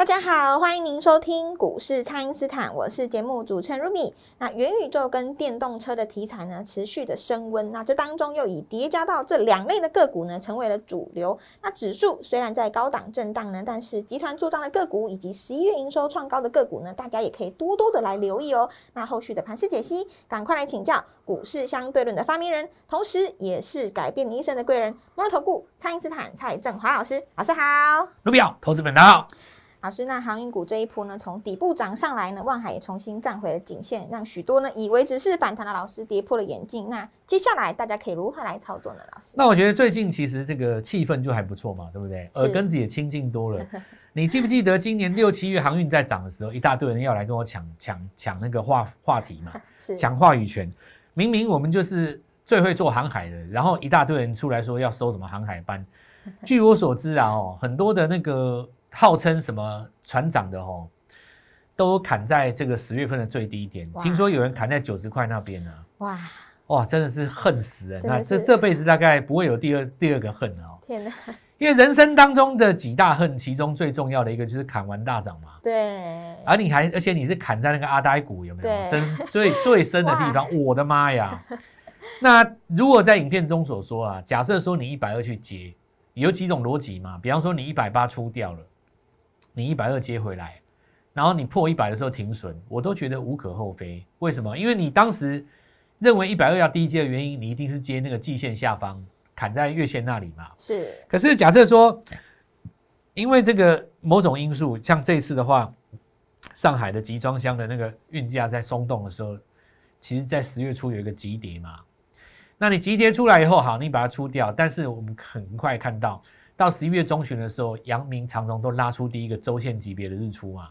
大家好，欢迎您收听股市蔡因斯坦，我是节目主持人 Ruby。那元宇宙跟电动车的题材呢，持续的升温。那这当中又以叠加到这两类的个股呢，成为了主流。那指数虽然在高档震荡呢，但是集团做账的个股以及十一月营收创高的个股呢，大家也可以多多的来留意哦。那后续的盘势解析，赶快来请教股市相对论的发明人，同时也是改变你一生的贵人——摩尔投顾蔡因斯坦蔡振华老师。老师好，Ruby 好，投资本大家好。老师，那航运股这一波呢，从底部涨上来呢，万海也重新站回了颈线，让许多呢以为只是反弹的老师跌破了眼镜。那接下来大家可以如何来操作呢？老师，那我觉得最近其实这个气氛就还不错嘛，对不对？耳根子也清净多了。你记不记得今年六七月航运在涨的时候，一大堆人要来跟我抢抢抢那个话话题嘛，抢话语权。明明我们就是最会做航海的，然后一大堆人出来说要收什么航海班。据我所知啊，哦，很多的那个。号称什么船长的哦，都砍在这个十月份的最低点。听说有人砍在九十块那边呢。哇哇，真的是恨死人！那这这辈子大概不会有第二第二个恨了哦。天哪！因为人生当中的几大恨，其中最重要的一个就是砍完大涨嘛。对。而你还而且你是砍在那个阿呆股有没有？真最最深的地方，我的妈呀！那如果在影片中所说啊，假设说你一百二去接，有几种逻辑嘛？比方说你一百八出掉了。你一百二接回来，然后你破一百的时候停损，我都觉得无可厚非。为什么？因为你当时认为一百二要低接的原因，你一定是接那个季线下方砍在月线那里嘛。是。可是假设说，因为这个某种因素，像这次的话，上海的集装箱的那个运价在松动的时候，其实在十月初有一个急跌嘛。那你急跌出来以后，好，你把它出掉，但是我们很快看到。到十一月中旬的时候，阳明、长荣都拉出第一个周线级别的日出嘛。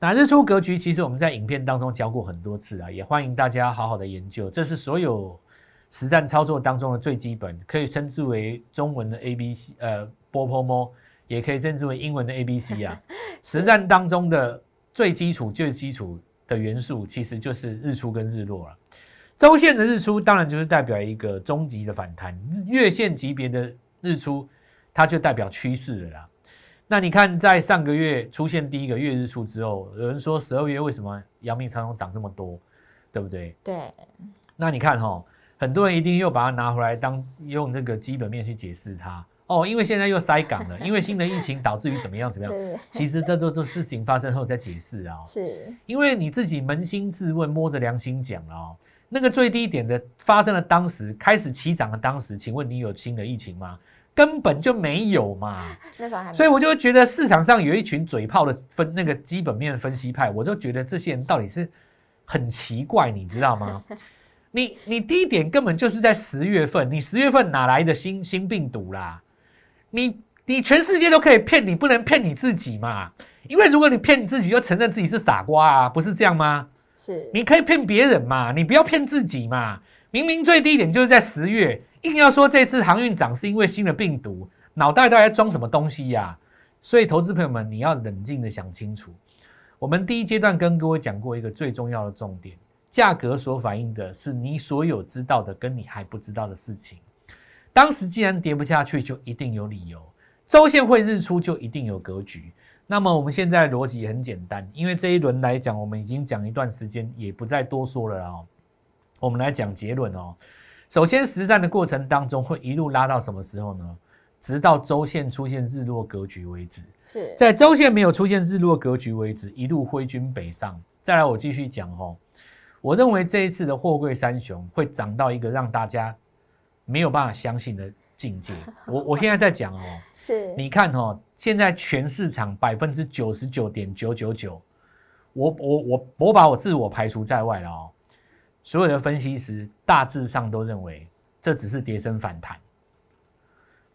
那日出格局，其实我们在影片当中教过很多次啊，也欢迎大家好好的研究。这是所有实战操作当中的最基本，可以称之为中文的 A B C，呃，波波摸，也可以称之为英文的 A B C 啊。实战当中的最基础、最基础的元素，其实就是日出跟日落了。周线的日出，当然就是代表一个终极的反弹；月线级别的日出。它就代表趋势了啦。那你看，在上个月出现第一个月日出之后，有人说十二月为什么阳明长荣涨这么多，对不对？对。那你看哈，很多人一定又把它拿回来当用这个基本面去解释它。哦，因为现在又塞港了，因为新的疫情导致于怎么样怎么样？其实这都都事情发生后再解释啊。是。因为你自己扪心自问，摸着良心讲哦，那个最低点的发生了当时开始起涨的当时，请问你有新的疫情吗？根本就没有嘛，那时候还所以我就觉得市场上有一群嘴炮的分那个基本面分析派，我就觉得这些人到底是很奇怪，你知道吗？你你低点根本就是在十月份，你十月份哪来的新新病毒啦？你你全世界都可以骗你，不能骗你自己嘛？因为如果你骗你自己，就承认自己是傻瓜啊，不是这样吗？是，你可以骗别人嘛，你不要骗自己嘛。明明最低点就是在十月。硬要说这次航运涨是因为新的病毒，脑袋都在装什么东西呀？所以投资朋友们，你要冷静的想清楚。我们第一阶段跟各位讲过一个最重要的重点：价格所反映的是你所有知道的跟你还不知道的事情。当时既然跌不下去，就一定有理由。周线会日出，就一定有格局。那么我们现在逻辑也很简单，因为这一轮来讲，我们已经讲一段时间，也不再多说了哦。我们来讲结论哦。首先，实战的过程当中会一路拉到什么时候呢？直到周线出现日落格局为止。是在周线没有出现日落格局为止，一路挥军北上。再来，我继续讲哦。我认为这一次的货柜三雄会涨到一个让大家没有办法相信的境界。我我现在在讲哦，是你看哦，现在全市场百分之九十九点九九九，我我我我把我自我排除在外了哦。所有的分析师大致上都认为这只是跌升反弹，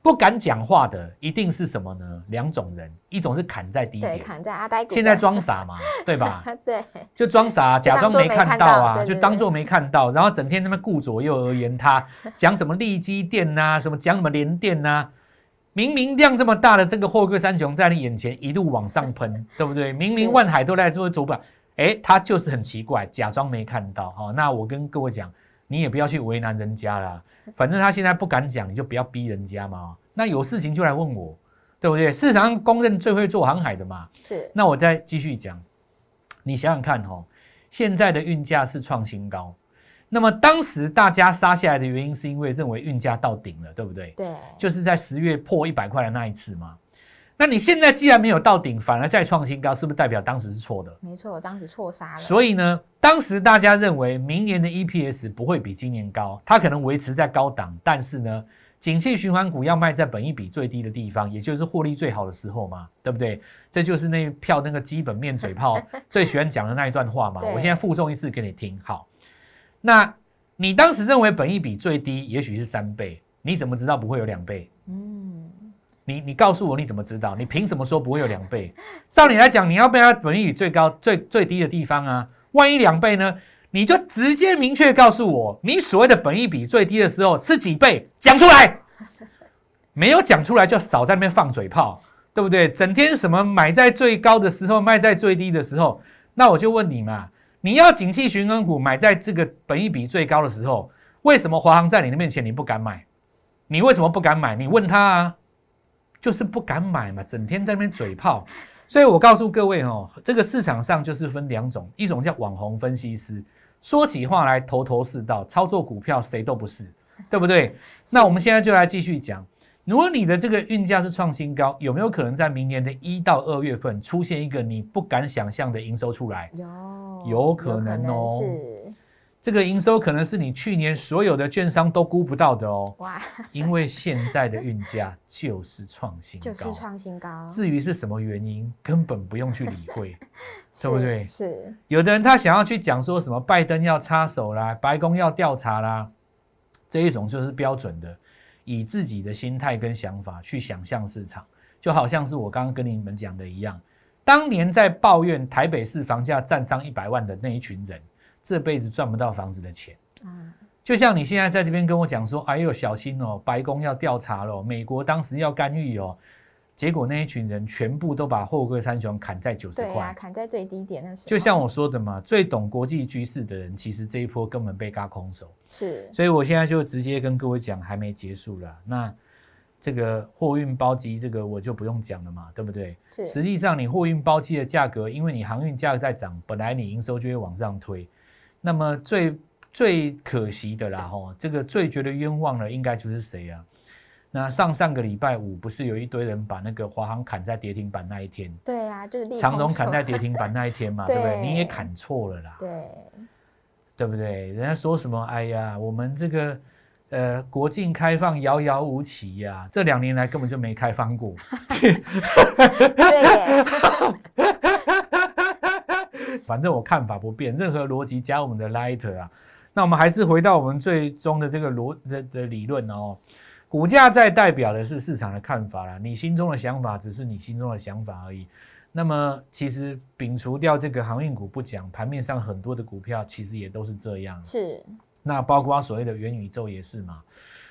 不敢讲话的一定是什么呢？两种人，一种是砍在低对，点，砍在阿呆股，现在装傻嘛，对吧？对，就装傻，假装没看到啊，就当做没看到，然后整天那么顾左右而言他，讲什么利基电呐、什么讲什么联电呐、明明量这么大的这个货柜三雄在你眼前一路往上喷，对不对？明明是万海都在做主板，哎，他就是很奇怪，假装没看到。好、那我跟各位讲，你也不要去为难人家啦，反正他现在不敢讲，你就不要逼人家嘛。那有事情就来问我，对不对？市场上公认最会做航海的嘛。是，那我再继续讲，你想想看哦，现在的运价是创新高，那么当时大家杀下来的原因是因为认为运价到顶了，对不对？对，就是在十月破一百块的那一次嘛。那你现在既然没有到顶，反而再创新高，是不是代表当时是错的？没错，我当时错杀了，所以呢，当时大家认为明年的 EPS 不会比今年高，它可能维持在高档，但是呢，景气循环股要卖在本益比最低的地方，也就是获利最好的时候嘛，对不对？这就是那票那个基本面嘴炮 最喜欢讲的那一段话嘛。我现在附送一次给你听。好，那你当时认为本益比最低，也许是三倍，你怎么知道不会有两倍？嗯，你你告诉我你怎么知道？你凭什么说不会有两倍？照理来讲，你要被它本益比最高、最最低的地方啊。万一两倍呢？你就直接明确告诉我，你所谓的本益比最低的时候是几倍？讲出来。没有讲出来就少在那边放嘴炮，对不对？整天什么买在最高的时候，卖在最低的时候，那我就问你嘛，你要景气循环股买在这个本益比最高的时候，为什么华航在你的面前你不敢买？你为什么不敢买？你问他啊，就是不敢买嘛，整天在那边嘴炮。所以我告诉各位哦，这个市场上就是分两种，一种叫网红分析师，说起话来头头是道，操作股票谁都不是，对不对？那我们现在就来继续讲，如果你的这个运价是创新高，有没有可能在明年的一到二月份出现一个你不敢想象的营收出来？有有可能哦是这个营收可能是你去年所有的券商都估不到的哦，哇，因为现在的运价就是创新高。就是创新高，至于是什么原因，根本不用去理会。是 对不对？是，有的人他想要去讲说什么拜登要插手啦，白宫要调查啦，这一种就是标准的以自己的心态跟想法去想象市场，就好像是我刚刚跟你们讲的一样，当年在抱怨台北市房价占上一百万的那一群人，这辈子赚不到房子的钱。啊，就像你现在在这边跟我讲说，哎呦小心哦，白宫要调查了，美国当时要干预哦，结果那一群人全部都把货柜三雄砍在九十块。砍在最低点那时候，就像我说的嘛，最懂国际局势的人，其实这一波根本被嘎空手，是所以我现在就直接跟各位讲，还没结束了。那这个货运包机，这个我就不用讲了嘛，对不对？是实际上，你货运包机的价格，因为你航运价格在涨，本来你营收就会往上推。那么最最可惜的啦，吼，这个最觉得冤枉的，应该就是谁啊？那上上个礼拜五，不是有一堆人把那个华航砍在跌停板那一天，对啊，就是利长荣砍在跌停板那一天嘛，对不对？你也砍错了啦，对对不对？人家说什么？哎呀，我们这个呃国境开放遥遥无期呀、这两年来根本就没开放过。反正我看法不变，任何逻辑加我们的 light 啊。那我们还是回到我们最终的这个逻的的理论哦。股价在代表的是市场的看法啦，你心中的想法只是你心中的想法而已。那么其实摒除掉这个航运股不讲，盘面上很多的股票其实也都是这样。是那包括所谓的元宇宙也是嘛。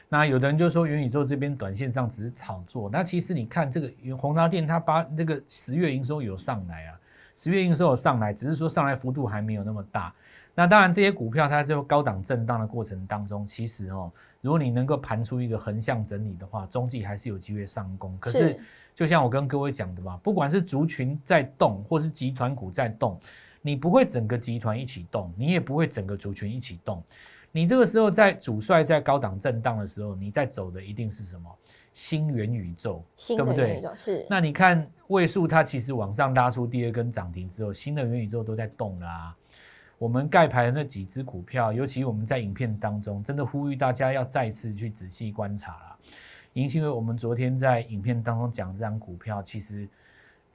那有的人就说元宇宙这边短线上只是炒作，那其实你看这个宏达电，它把这个十月营收有上来啊，十月营收有上来，只是说上来幅度还没有那么大。那当然这些股票它就高档震荡的过程当中，其实哦，如果你能够盘出一个横向整理的话，中继还是有机会上攻。可是就像我跟各位讲的嘛，不管是族群在动，或是集团股在动，你不会整个集团一起动，你也不会整个族群一起动。你这个时候在主帅在高档震荡的时候，你在走的一定是什么新元宇宙，新对不对的元宇宙是那你看位数，它其实往上拉出第二根涨停之后，新的元宇宙都在动啦、我们盖牌的那几只股票，尤其我们在影片当中，真的呼吁大家要再次去仔细观察啦。因为我们昨天在影片当中讲这张股票，其实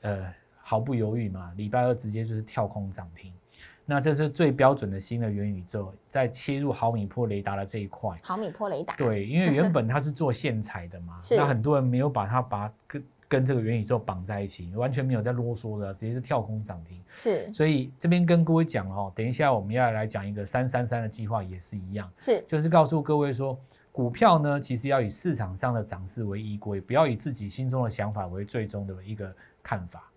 呃毫不犹豫嘛，礼拜二直接就是跳空涨停。那这是最标准的新的元宇宙，在切入毫米波雷达的这一块。毫米波雷达，对，因为原本它是做线材的嘛，那很多人没有把它把跟跟这个元宇宙绑在一起，完全没有在啰嗦的，直接是跳空涨停。是所以这边跟各位讲哦，等一下我们要来讲一个三三三的计划，也是一样，是就是告诉各位说，股票呢其实要以市场上的涨势为依归，不要以自己心中的想法为最终的一个看法。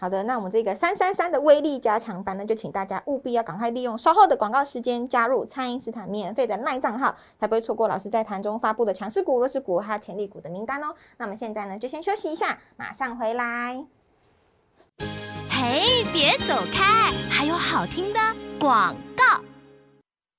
好的，那我们这个三三三的威力加强版呢，就请大家务必要赶快利用稍后的广告时间加入蔡因斯坦免费的赖账号，才不会错过老师在盘中发布的强势股、弱势股还有潜力股的名单哦。那么现在呢，就先休息一下，马上回来。嘿，别走开，还有好听的广。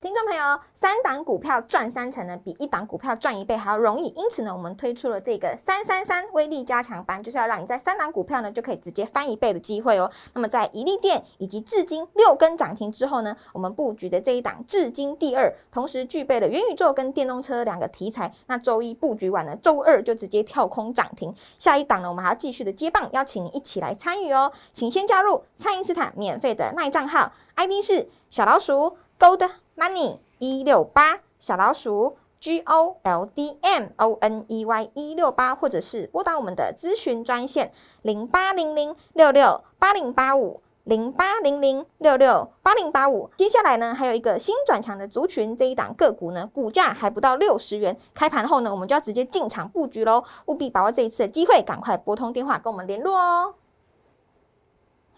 听众朋友，三档股票赚三成呢，比一档股票赚一倍还要容易。因此呢，我们推出了这个三三三威力加强班，就是要让你在三档股票呢就可以直接翻一倍的机会哦。那么在宜利店以及至今六根涨停之后呢，我们布局的这一档至今第二，同时具备了元宇宙跟电动车两个题材。那周一布局完了，周二就直接跳空涨停。下一档呢，我们还要继续的接棒，邀请你一起来参与哦。请先加入蔡因斯坦免费的耐账号，ID 是小老鼠 Gold。Money 一六八小老鼠 G O L D M O N E Y 一六八，或者是拨打我们的咨询专线零八零零六六八零八五零八零零六六八零八五。接下来呢，还有一个新转强的族群，这一档个股呢，股价还不到六十元，开盘后呢，我们就要直接进场布局喽，务必把握这一次的机会，赶快拨通电话跟我们联络哦。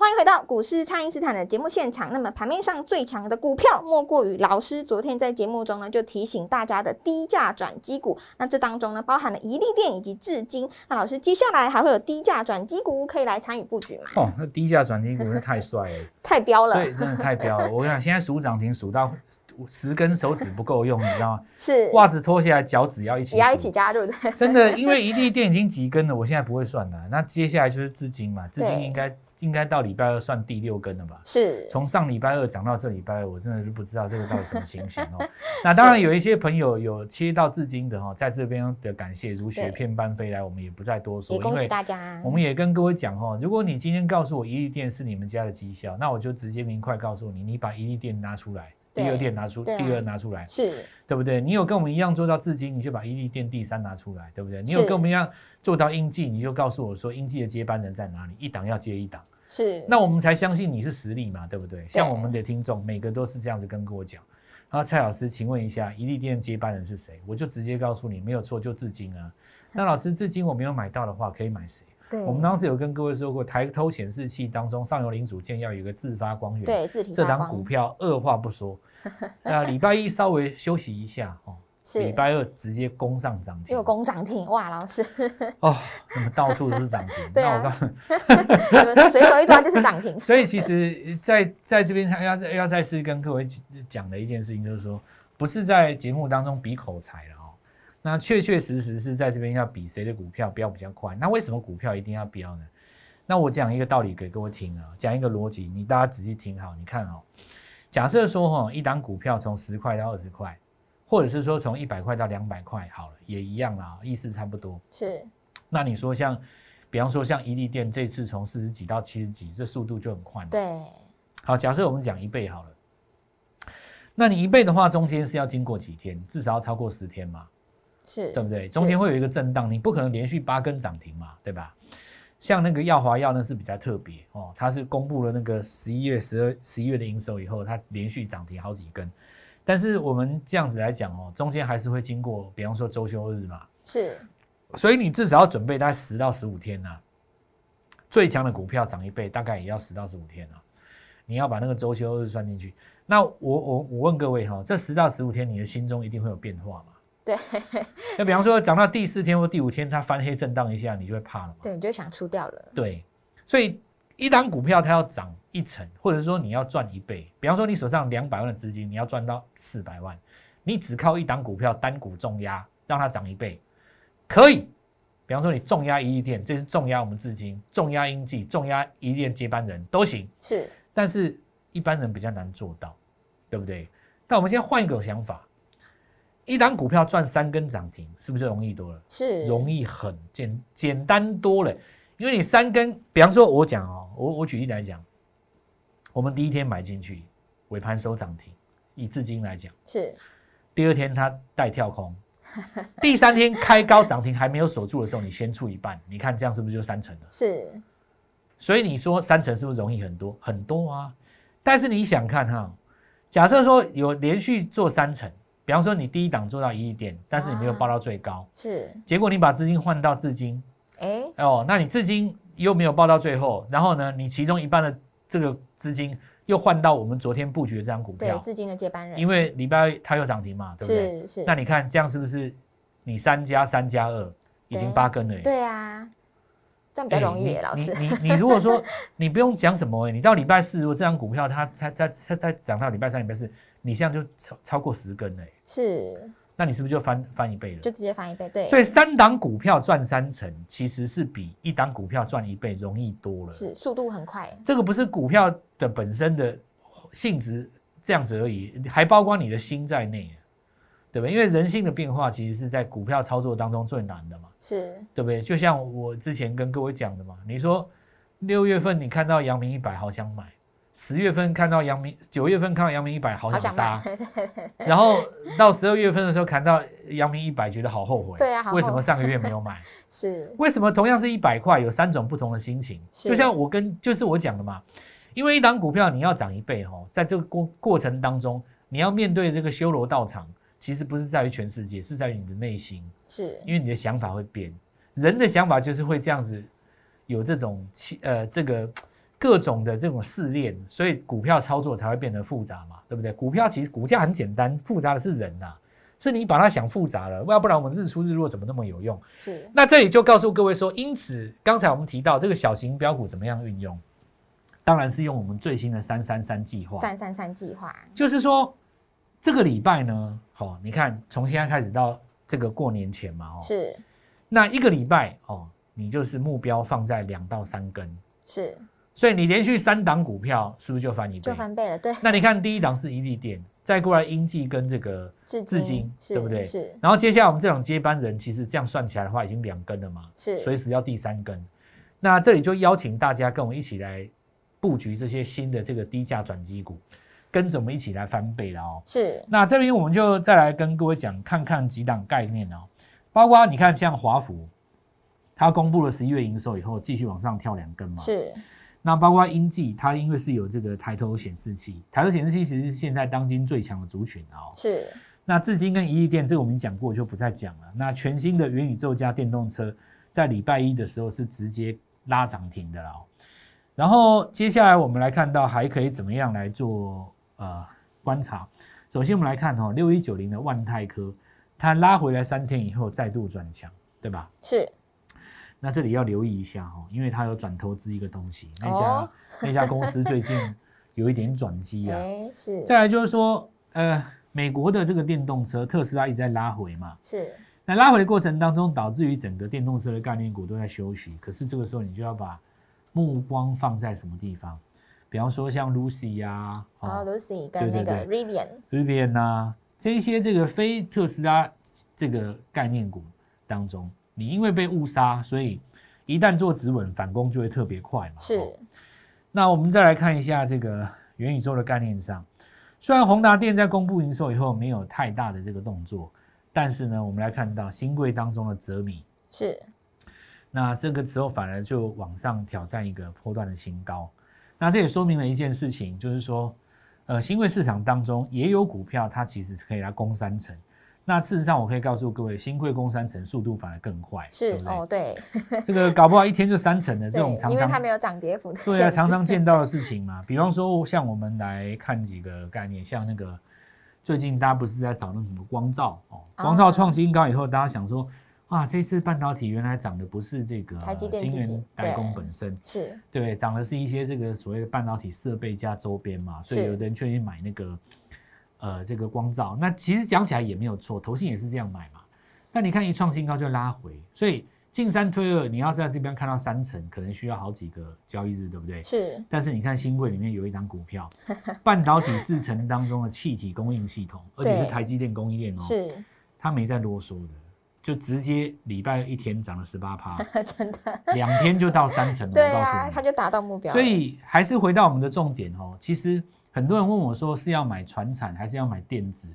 欢迎回到股市，蔡因斯坦的节目现场。那么盘面上最强的股票，莫过于老师昨天在节目中呢就提醒大家的低价转机股。那这当中呢，包含了一利电以及至今。那老师接下来还会有低价转机股可以来参与布局吗？哦，那低价转机股 那太帅了，太彪了，对，真的太彪了。我跟你讲，现在数涨停数到十根手指不够用，你知道吗？是袜子脱下来，脚趾要一起，也要一起加入的。真的，因为一利电已经几根了，我现在不会算了。那接下来就是至今嘛，至今对应该应该到礼拜二算第六根了吧？是从上礼拜二涨到这礼拜二，我真的是不知道这个到底什么情形哦。那当然有一些朋友有切到至今的哈，在这边的感谢如雪片般飞来，我们也不再多说，也恭喜大家。我们也跟各位讲哈，如果你今天告诉我一利店是你们家的绩效，那我就直接明快告诉你，你把一利店拿出来，第二店拿出，第二拿出来，是对不对？你有跟我们一样做到至今，你就把伊利店第三拿出来，对不对？你有跟我们一样做到英记，你就告诉我说英记的接班人在哪里，一档要接一档。是，那我们才相信你是实力嘛，对不对？像我们的听众，每个都是这样子跟我讲。然后蔡老师，请问一下，一利店接班人是谁？我就直接告诉你，没有错，就至今啊。那老师，至今我没有买到的话，可以买谁？对我们当时有跟各位说过，抬头显示器当中上游零组件要有一个自发光源。，对自体这档股票二话不说，那礼拜一稍微休息一下哦，是礼拜二直接攻上涨停。又攻涨停哇，老师，哦，那么到处都是涨停。对啊那我告诉 你。随手一抓就是涨停。所以其实在在这边要要再次跟各位讲的一件事情，就是说，不是在节目当中比口才了哦，那确确实实是在这边要比谁的股票飙比较快。那为什么股票一定要飙呢？那我讲一个道理给各位听啊，讲一个逻辑，你大家仔细听好，你看哦，假设说哈，一档股票从十块到二十块，或者是说从一百块到两百块，好了，也一样啦，意思差不多。是那你说像，比方说像伊利店这次从四十几到七十几，这速度就很快嘛。对，好，假设我们讲一倍好了，那你一倍的话，中间是要经过几天？至少要超过十天嘛，是，对不对？中间会有一个震荡，你不可能连续八根涨停嘛，对吧？像那个耀华药呢是比较特别哦，它是公布了那个十一月、十二、十一月的营收以后，它连续涨停好几根。但是我们这样子来讲哦，中间还是会经过，比方说周休日嘛，是所以你至少要准备大概十到十五天呐、最强的股票涨一倍，大概也要十到十五天啊。你要把那个周休日算进去。那我我我问各位哈、这十到十五天，你的心中一定会有变化嘛？对 那比方说涨到第四天或第五天，它翻黑震荡一下，你就会怕了嘛？对，你就想出掉了。对，所以一档股票它要涨一成，或者说你要赚一倍，比方说你手上两百万的资金，你要赚到四百万，你只靠一档股票单股重压让它涨一倍，可以。比方说你重压一利店，这是重压我们资金，重压英记，重压一利店接班人都行，是但是一般人比较难做到，对不对？那我们先换一个想法，一档股票赚三根涨停，是不是就容易多了？是容易很简简单多了，因为你三根，比方说我讲哦，我我举例来讲，我们第一天买进去，尾盘收涨停，以至今来讲，是。第二天它带跳空，第三天开高涨停还没有守住的时候，你先出一半，你看这样是不是就三成了？是，所以你说三成是不是容易很多？很多啊？但是你想看哈，假设说有连续做三成，比方说你第一档做到一亿点，但是你没有报到最高，是，结果你把资金换到至今，哎，哦，那你至今又没有报到最后，然后呢，你其中一半的这个资金又换到我们昨天布局的这张股票对，票，至今的接班人，因为礼拜二它又涨停嘛，对不对？是是，那你看这样是不是你三加三加二已经八根了耶？对啊，这样比较容易老师，你你你你如果说 你不用讲什么哎，你到礼拜四如果这张股票它它它它它涨到礼拜三、礼拜四，你这样就超超过十根了耶，是，那你是不是就翻翻一倍了？就直接翻一倍，对，所以三档股票赚三成，其实是比一档股票赚一倍容易多了。是速度很快，这个不是股票的本身的性质这样子而已，还包括你的心在内，对不对？因为人性的变化其实是在股票操作当中最难的嘛，是对不对？就像我之前跟各位讲的嘛，你说六月份你看到阳明一百好想买，十月份看到阳明，九月份看到阳明一百好好想想杀，，然后到十二月份的时候看到阳明一百觉得好后悔，对啊为什么上个月没有买？是。为什么同样是一百块，有三种不同的心情？就像我跟就是我讲的嘛，因为一档股票你要涨一倍哦，在这个过过程当中，你要面对这个修罗道场，其实不是在于全世界，是在于你的内心，是。因为你的想法会变，人的想法就是会这样子，有这种气呃这个各种的这种试炼，所以股票操作才会变得复杂嘛，对不对？股票其实股价很简单，复杂的是人呐、是你把它想复杂了，要不然我们日出日落怎么那么有用？是。那这里就告诉各位说，因此刚才我们提到这个小型标股怎么样运用，当然是用我们最新的三三三计划，三三三计划，就是说这个礼拜呢，好、你看从现在开始到这个过年前嘛，哦，是。那一个礼拜哦，你就是目标放在两到三根，是所以你连续三档股票是不是就翻一倍？就翻倍了，对，那你看第一档是一利电，再过来英记跟这个至至今，是对不对？是然后接下来我们这种接班人，其实这样算起来的话，已经两根了嘛，是随时要第三根。那这里就邀请大家跟我们一起来布局这些新的这个低价转机股，跟着我们一起来翻倍了哦。是那这边我们就再来跟各位讲，看看几档概念哦，包括你看像华孚，它公布了十一月营收以后，继续往上跳两根嘛。。是那包括英记，它因为是有这个抬头显示器，抬头显示器其实是现在当今最强的族群哦。是那至今跟一亿电这个我们讲过，就不再讲了。那全新的元宇宙加电动车，在礼拜一的时候是直接拉涨停的了、哦。然后接下来我们来看到还可以怎么样来做呃观察。首先我们来看哦，六一九零的万泰科，它拉回来三天以后再度转强，对吧？是那这里要留意一下哦，因为它有转投资一个东西，那家、哦 那家公司最近有一点转机啊。哎是再来就是说，呃，美国的这个电动车，特斯拉一直在拉回嘛，是那拉回的过程当中，导致于整个电动车的概念股都在休息。可是这个时候，你就要把目光放在什么地方？比方说像 Lucy 呀、然后哦 Lucy 跟那个 Rivian Rivian 呐，这一些这个非特斯拉这个概念股当中，你因为被误杀，所以一旦做止稳，反攻就会特别快嘛。是哦那我们再来看一下这个元宇宙的概念上，虽然宏达电在公布营收以后没有太大的这个动作，但是呢，我们来看到新贵当中的泽米，是那这个时候反而就往上挑战一个波段的新高。那这也说明了一件事情，就是说，呃，新贵市场当中也有股票，它其实是可以来攻三成。那事实上，我可以告诉各位，新贵攻三成速度反而更快，是哦对。这个搞不好一天就三成的这种对，常常因为它没有涨跌幅的对啊，常常见到的事情嘛。比方说，像我们来看几个概念，像那个最近大家不是在找那什么光照哦，光照创新高以后，大家想说，哇，这次半导体原来涨的不是这个台积电晶代工本身，是。对？涨的是一些这个所谓的半导体设备加周边嘛，所以有的人就去买那个呃这个光照。那其实讲起来也没有错，投信也是这样买嘛。但你看一创新高就拉回，所以进三推二，你要在这边看到三成，可能需要好几个交易日，对不对？是但是你看新贵里面有一档股票，半导体制成当中的气体供应系统，而且是台积电供应链哦，是它没在啰嗦的，就直接礼拜一天涨了十八趴，真的，两天就到三成了。对我告啊，诉你，他就达到目标。所以还是回到我们的重点哦。其实很多人问我说，是要买船产，还是要买电子？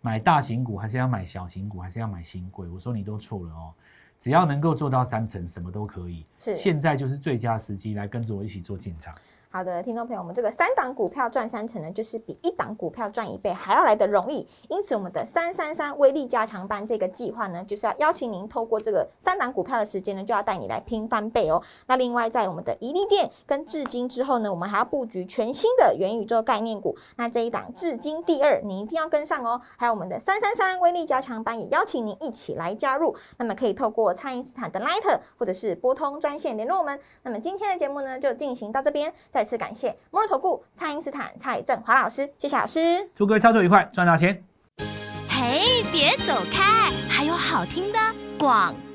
买大型股，还是要买小型股，还是要买新贵？我说你都错了哦。只要能够做到三成，什么都可以。是现在就是最佳时机，来跟着我一起做进场。好的，听众朋友，我们这个三档股票赚三成呢，就是比一档股票赚一倍还要来的容易。因此，我们的三三三威力加强班这个计划呢，就是要邀请您透过这个三档股票的时间呢，就要带你来拼翻倍哦。那另外，在我们的宜利店跟至今之后呢，我们还要布局全新的元宇宙概念股。那这一档至今第二，你一定要跟上哦。还有我们的三三三威力加强班，也邀请您一起来加入。那么可以透过蔡因斯坦的 Light 或者是拨通专线联络我们。那么今天的节目呢，就进行到这边。再次感谢摩尔投顾蔡英斯坦蔡振华老师，谢谢老师。祝各位操作愉快，赚大钱！嘿，别走开，还有好听的广告。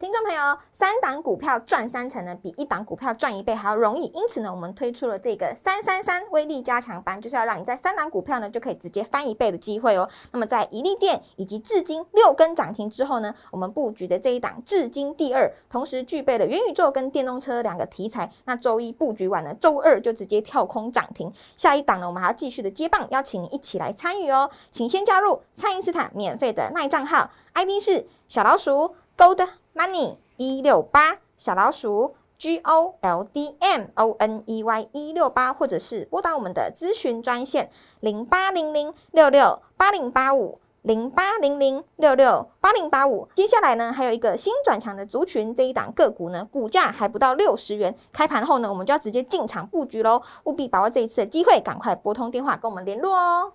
听众朋友，三档股票赚三成呢，比一档股票赚一倍还要容易。因此呢，我们推出了这个三三三威力加强班，就是要让你在三档股票呢就可以直接翻一倍的机会哦。那么在宜利店以及至今六根涨停之后呢，我们布局的这一档至今第二，同时具备了元宇宙跟电动车两个题材。那周一布局完了，周二就直接跳空涨停。下一档呢，我们还要继续的接棒，邀请你一起来参与哦。请先加入蔡因斯坦免费的耐账号，ID 是小老鼠 Gold Money 一六八小老鼠 G O L D M O N E Y 一六八，或者是拨打我们的咨询专线零八零零六六八零八五零八零零六六八零八五。接下来呢，还有一个新转强的族群，这一档个股呢，股价还不到六十元，开盘后呢，我们就要直接进场布局喽，务必把握这一次的机会，赶快拨通电话跟我们联络哦。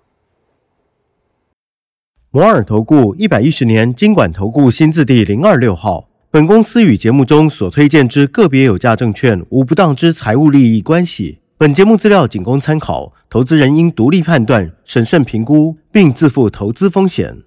摩尔投顾一百一十年经管投顾新字第零二六号。本公司与节目中所推荐之个别有价证券无不当之财务利益关系。本节目资料仅供参考，投资人应独立判断、审慎评估，并自负投资风险。